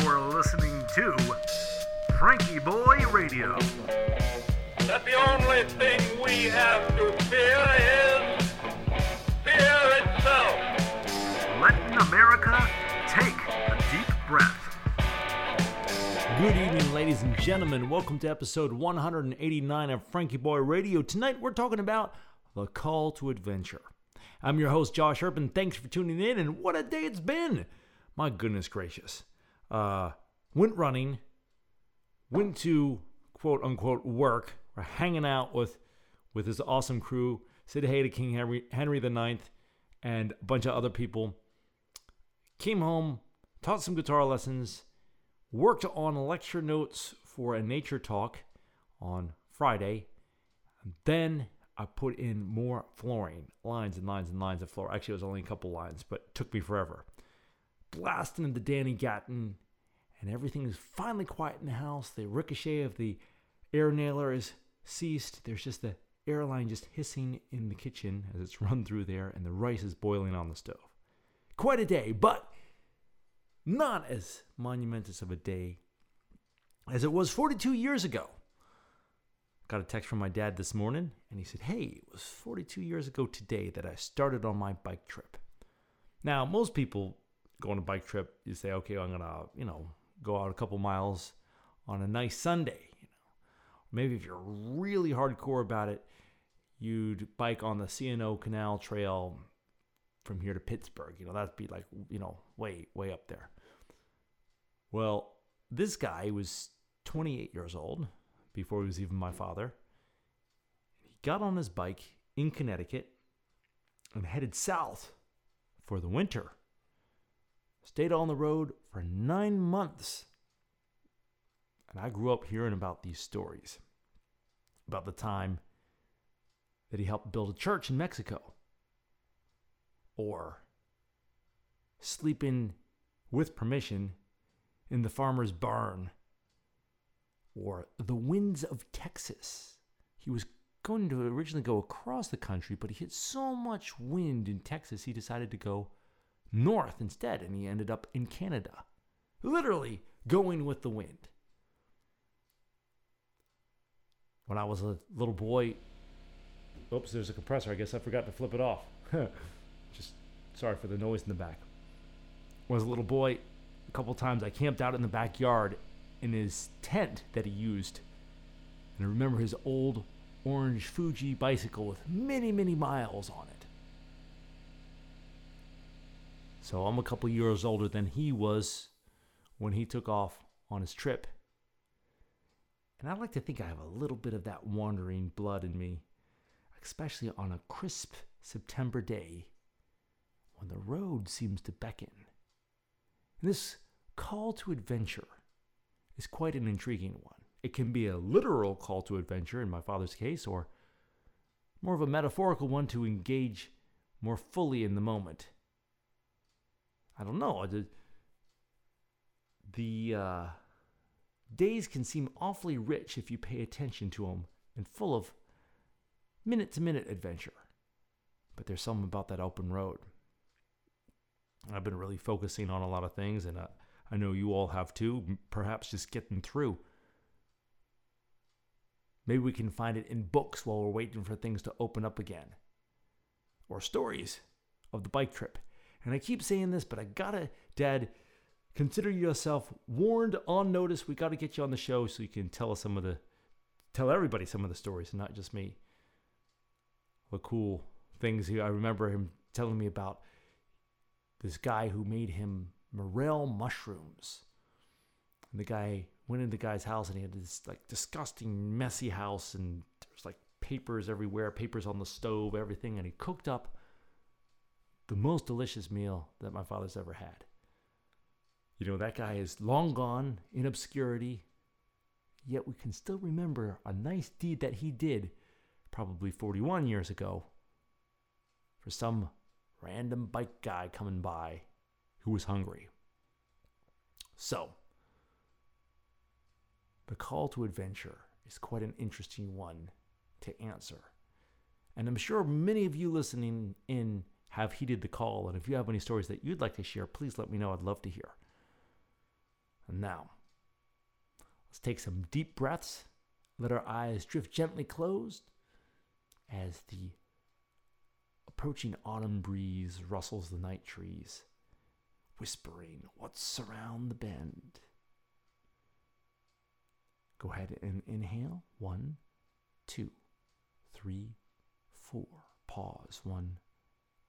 You're listening to FrankieBoi Radio. that the only thing we have to fear is fear itself. Letting America take a deep breath. Good evening, ladies and gentlemen. Welcome to episode 189 of FrankieBoi Radio. Tonight we're talking about the call to adventure. I'm your host, Josh Urban. Thanks for tuning in, and what a day it's been! My goodness gracious. Uh, went running, went to quote unquote work, or hanging out with with his awesome crew, said hey to King Henry, Henry IX and a bunch of other people. Came home, taught some guitar lessons, worked on lecture notes for a nature talk on Friday. And then I put in more flooring, lines and lines and lines of floor. Actually, it was only a couple lines, but took me forever. Blasting into Danny Gatton, and everything is finally quiet in the house. The ricochet of the air nailer is ceased. There's just the airline just hissing in the kitchen as it's run through there, and the rice is boiling on the stove. Quite a day, but not as monumentous of a day as it was 42 years ago. Got a text from my dad this morning, and he said, Hey, it was 42 years ago today that I started on my bike trip. Now, most people go on a bike trip, you say, Okay, I'm to, you know, go out a couple miles on a nice Sunday. You know, maybe if you're really hardcore about it, you'd bike on the C&O Canal Trail from here to Pittsburgh. You know, that'd be like, you know, way, way up there. Well, this guy was 28 years old before he was even my father. He got on his bike in Connecticut and headed south for the winter. Stayed on the road for nine months. And I grew up hearing about these stories about the time that he helped build a church in Mexico or sleeping with permission in the farmer's barn, or the winds of Texas. He was going to originally go across the country, but he hit so much wind in Texas, he decided to go north instead, and he ended up in Canada. Literally going with the wind. When I was a little boy, oops, there's a compressor. I guess I forgot to flip it off. Just sorry for the noise in the back. When I was a little boy, a couple times I camped out in the backyard in his tent that he used. And I remember his old orange Fuji bicycle with many, many miles on it. So I'm a couple years older than he was when he took off on his trip. And I like to think I have a little bit of that wandering blood in me, especially on a crisp September day when the road seems to beckon. And this call to adventure is quite an intriguing one. It can be a literal call to adventure in my father's case, or more of a metaphorical one to engage more fully in the moment. I don't know. The, the uh, days can seem awfully rich if you pay attention to them and full of minute to minute adventure. But there's something about that open road. I've been really focusing on a lot of things, and uh, I know you all have too. Perhaps just getting through. Maybe we can find it in books while we're waiting for things to open up again, or stories of the bike trip. And I keep saying this, but I gotta, Dad, consider yourself warned on notice. We gotta get you on the show so you can tell us some of the, tell everybody some of the stories, and not just me. The cool things he, I remember him telling me about this guy who made him morel mushrooms. And the guy went into the guy's house and he had this like disgusting, messy house and there's like papers everywhere, papers on the stove, everything. And he cooked up the most delicious meal that my father's ever had. You know, that guy is long gone in obscurity, yet we can still remember a nice deed that he did probably 41 years ago for some random bike guy coming by who was hungry. So, the call to adventure is quite an interesting one to answer. And I'm sure many of you listening in have heeded the call. And if you have any stories that you'd like to share, please let me know. I'd love to hear. And now, let's take some deep breaths. Let our eyes drift gently closed as the approaching autumn breeze rustles the night trees, whispering what's around the bend. Go ahead and inhale. One, two, three, four. Pause. One,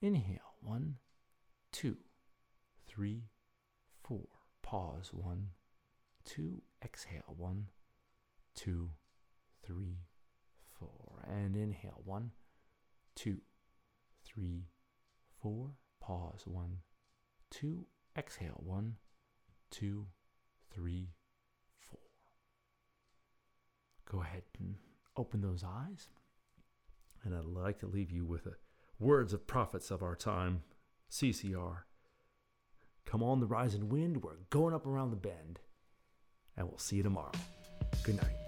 Inhale. One, two, three, four. Pause. One, two. Exhale. One, two, three, four. And inhale. One, two, three, four. Pause. One, two. Exhale. One, two, three, four. Go ahead and open those eyes. And I'd like to leave you with the words of prophets of our time, CCR. Come on the rising wind, we're going up around the bend. And we'll see you tomorrow. Good night.